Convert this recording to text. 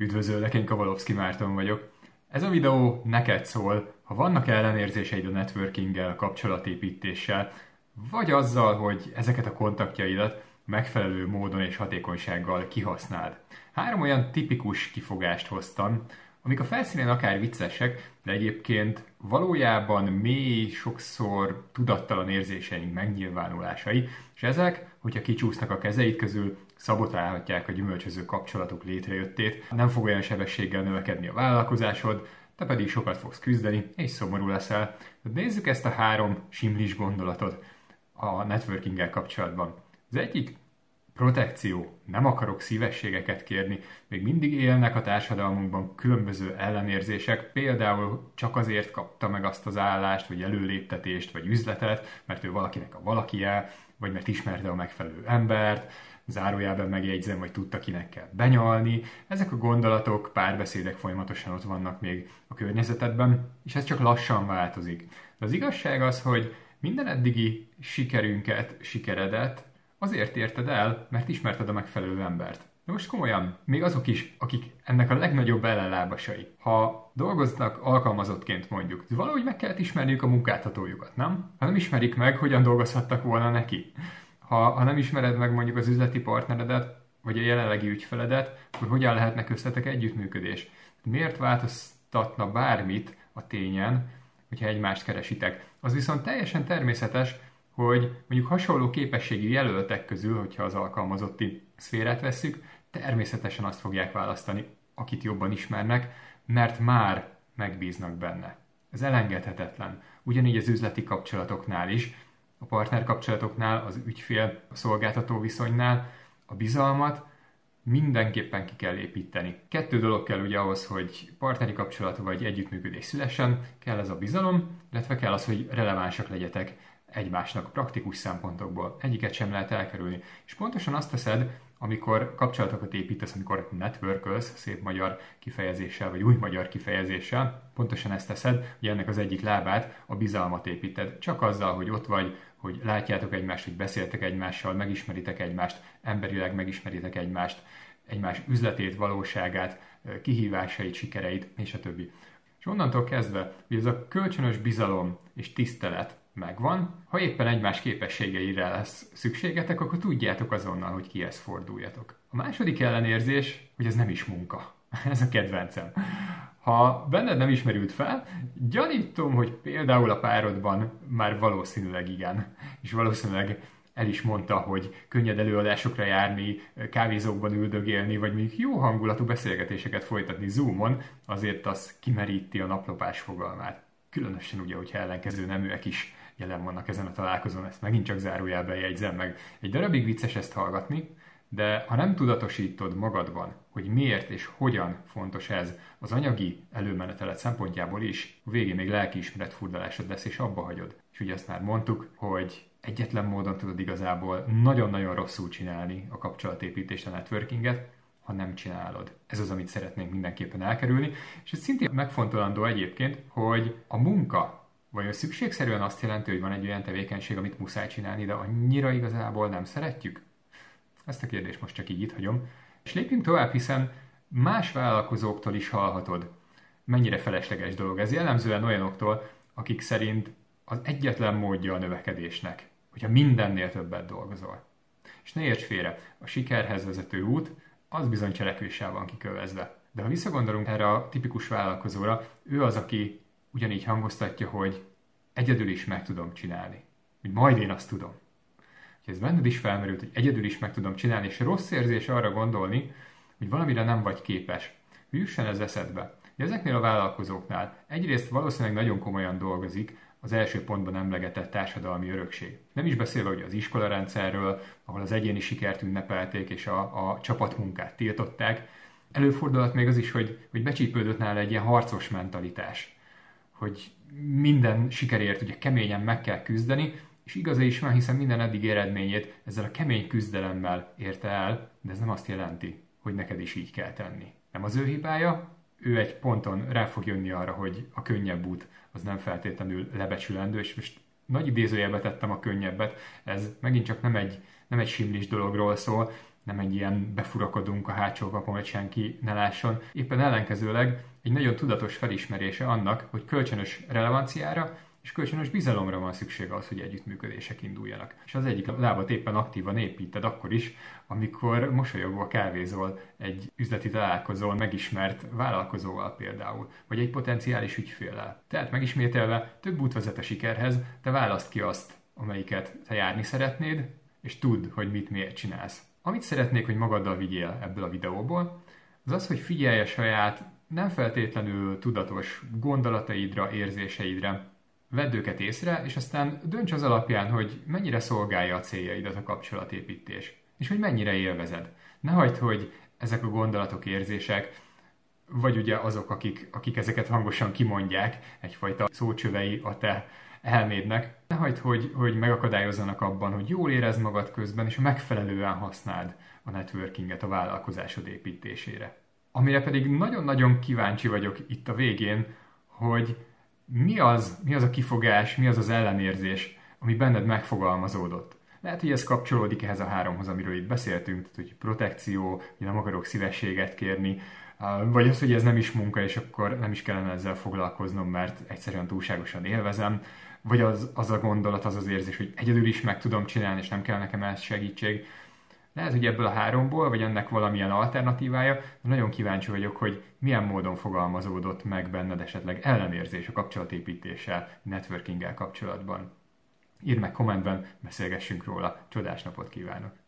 Üdvözöllek, én Kavalowski Márton vagyok. Ez a videó neked szól, ha vannak ellenérzéseid a networkinggel, kapcsolatépítéssel, vagy azzal, hogy ezeket a kontaktjaidat megfelelő módon és hatékonysággal kihasználd. Három olyan tipikus kifogást hoztam, amik a felszínen akár viccesek, de egyébként valójában mély, sokszor tudattalan érzéseink megnyilvánulásai, és ezek, hogyha kicsúsznak a kezeid közül, szabotálhatják a gyümölcsöző kapcsolatok létrejöttét, nem fog olyan sebességgel növekedni a vállalkozásod, te pedig sokat fogsz küzdeni, és szomorú leszel. De nézzük ezt a három simlis gondolatot a networkinggel kapcsolatban. Az egyik protekció, nem akarok szívességeket kérni, még mindig élnek a társadalmunkban különböző ellenérzések, például csak azért kapta meg azt az állást, vagy előléptetést, vagy üzletet, mert ő valakinek a valakije, vagy mert ismerte a megfelelő embert, zárójában megjegyzem, vagy tudta kinek kell benyalni. Ezek a gondolatok, párbeszédek folyamatosan ott vannak még a környezetedben, és ez csak lassan változik. De az igazság az, hogy minden eddigi sikerünket, sikeredet azért érted el, mert ismerted a megfelelő embert. De most komolyan, még azok is, akik ennek a legnagyobb ellenlábasai. Ha dolgoznak alkalmazottként mondjuk, valahogy meg kellett ismerniük a munkáltatójukat, nem? Ha nem ismerik meg, hogyan dolgozhattak volna neki ha, ha nem ismered meg mondjuk az üzleti partneredet, vagy a jelenlegi ügyfeledet, akkor hogyan lehetne köztetek együttműködés? Miért változtatna bármit a tényen, hogyha egymást keresitek? Az viszont teljesen természetes, hogy mondjuk hasonló képességű jelöltek közül, hogyha az alkalmazotti szférát vesszük, természetesen azt fogják választani, akit jobban ismernek, mert már megbíznak benne. Ez elengedhetetlen. Ugyanígy az üzleti kapcsolatoknál is, a partnerkapcsolatoknál, az ügyfél szolgáltató viszonynál a bizalmat mindenképpen ki kell építeni. Kettő dolog kell ugye ahhoz, hogy partneri kapcsolat vagy együttműködés szülessen, kell ez a bizalom, illetve kell az, hogy relevánsak legyetek egymásnak praktikus szempontokból. Egyiket sem lehet elkerülni. És pontosan azt teszed, amikor kapcsolatokat építesz, amikor networkölsz, szép magyar kifejezéssel, vagy új magyar kifejezéssel, pontosan ezt teszed, hogy ennek az egyik lábát, a bizalmat építed. Csak azzal, hogy ott vagy, hogy látjátok egymást, hogy beszéltek egymással, megismeritek egymást, emberileg megismeritek egymást, egymás üzletét, valóságát, kihívásait, sikereit, és a többi. És onnantól kezdve, hogy ez a kölcsönös bizalom és tisztelet megvan, ha éppen egymás képességeire lesz szükségetek, akkor tudjátok azonnal, hogy kihez forduljatok. A második ellenérzés, hogy ez nem is munka. ez a kedvencem. Ha benned nem ismerült fel, gyanítom, hogy például a párodban már valószínűleg igen. És valószínűleg el is mondta, hogy könnyed előadásokra járni, kávézókban üldögélni, vagy még jó hangulatú beszélgetéseket folytatni Zoomon, azért az kimeríti a naplopás fogalmát. Különösen ugye, hogyha ellenkező neműek is jelen vannak ezen a találkozón, ezt megint csak zárójelben jegyzem meg. Egy darabig vicces ezt hallgatni, de ha nem tudatosítod magadban, hogy miért és hogyan fontos ez az anyagi előmenetelet szempontjából is, a végén még lelkiismeret furdalásod lesz, és abba hagyod. És ugye azt már mondtuk, hogy egyetlen módon tudod igazából nagyon-nagyon rosszul csinálni a kapcsolatépítést, a networkinget, ha nem csinálod. Ez az, amit szeretnénk mindenképpen elkerülni. És ez szintén megfontolandó egyébként, hogy a munka vajon szükségszerűen azt jelenti, hogy van egy olyan tevékenység, amit muszáj csinálni, de annyira igazából nem szeretjük? Ezt a kérdést most csak így itt hagyom. És lépjünk tovább, hiszen más vállalkozóktól is hallhatod, mennyire felesleges dolog. Ez jellemzően olyanoktól, akik szerint az egyetlen módja a növekedésnek, hogyha mindennél többet dolgozol. És ne érts félre, a sikerhez vezető út az bizony cselekvéssel van kikövezve. De ha visszagondolunk erre a tipikus vállalkozóra, ő az, aki ugyanígy hangoztatja, hogy egyedül is meg tudom csinálni. Hogy majd én azt tudom hogy ez benned is felmerült, hogy egyedül is meg tudom csinálni, és rossz érzés arra gondolni, hogy valamire nem vagy képes. Jusson ez eszedbe. De ezeknél a vállalkozóknál egyrészt valószínűleg nagyon komolyan dolgozik az első pontban emlegetett társadalmi örökség. Nem is beszélve ugye az iskolarendszerről, ahol az egyéni sikert ünnepelték és a, a csapatmunkát tiltották. Előfordulhat még az is, hogy, hogy becsípődött nála egy ilyen harcos mentalitás, hogy minden sikerért ugye keményen meg kell küzdeni, és igaza is van, hiszen minden eddig eredményét ezzel a kemény küzdelemmel érte el, de ez nem azt jelenti, hogy neked is így kell tenni. Nem az ő hibája, ő egy ponton rá fog jönni arra, hogy a könnyebb út az nem feltétlenül lebecsülendő, és most nagy idézőjelbe tettem a könnyebbet, ez megint csak nem egy, nem egy simlis dologról szól, nem egy ilyen befurakodunk a hátsó kapon, hogy senki ne lásson. Éppen ellenkezőleg egy nagyon tudatos felismerése annak, hogy kölcsönös relevanciára és kölcsönös bizalomra van szükség az, hogy együttműködések induljanak. És az egyik lábat éppen aktívan építed akkor is, amikor mosolyogva kávézol egy üzleti találkozón megismert vállalkozóval például, vagy egy potenciális ügyféllel. Tehát megismételve, több út vezet a sikerhez, te választ ki azt, amelyiket te járni szeretnéd, és tudd, hogy mit miért csinálsz. Amit szeretnék, hogy magaddal vigyél ebből a videóból, az az, hogy figyelj a saját nem feltétlenül tudatos gondolataidra, érzéseidre, vedd őket észre, és aztán dönts az alapján, hogy mennyire szolgálja a céljaidat a kapcsolatépítés, és hogy mennyire élvezed. Ne hagyd, hogy ezek a gondolatok, érzések, vagy ugye azok, akik, akik ezeket hangosan kimondják, egyfajta szócsövei a te elmédnek, ne hagyd, hogy, hogy megakadályozzanak abban, hogy jól érezd magad közben, és megfelelően használd a networkinget a vállalkozásod építésére. Amire pedig nagyon-nagyon kíváncsi vagyok itt a végén, hogy mi az, mi az a kifogás, mi az az ellenérzés, ami benned megfogalmazódott. Lehet, hogy ez kapcsolódik ehhez a háromhoz, amiről itt beszéltünk, tehát, hogy protekció, hogy nem akarok szívességet kérni, vagy az, hogy ez nem is munka, és akkor nem is kellene ezzel foglalkoznom, mert egyszerűen túlságosan élvezem, vagy az, az a gondolat, az az érzés, hogy egyedül is meg tudom csinálni, és nem kell nekem ez segítség. Lehet, hogy ebből a háromból, vagy ennek valamilyen alternatívája, de nagyon kíváncsi vagyok, hogy milyen módon fogalmazódott meg benned esetleg ellenérzés a kapcsolatépítéssel, networkinggel kapcsolatban. Írd meg kommentben, beszélgessünk róla. Csodás napot kívánok!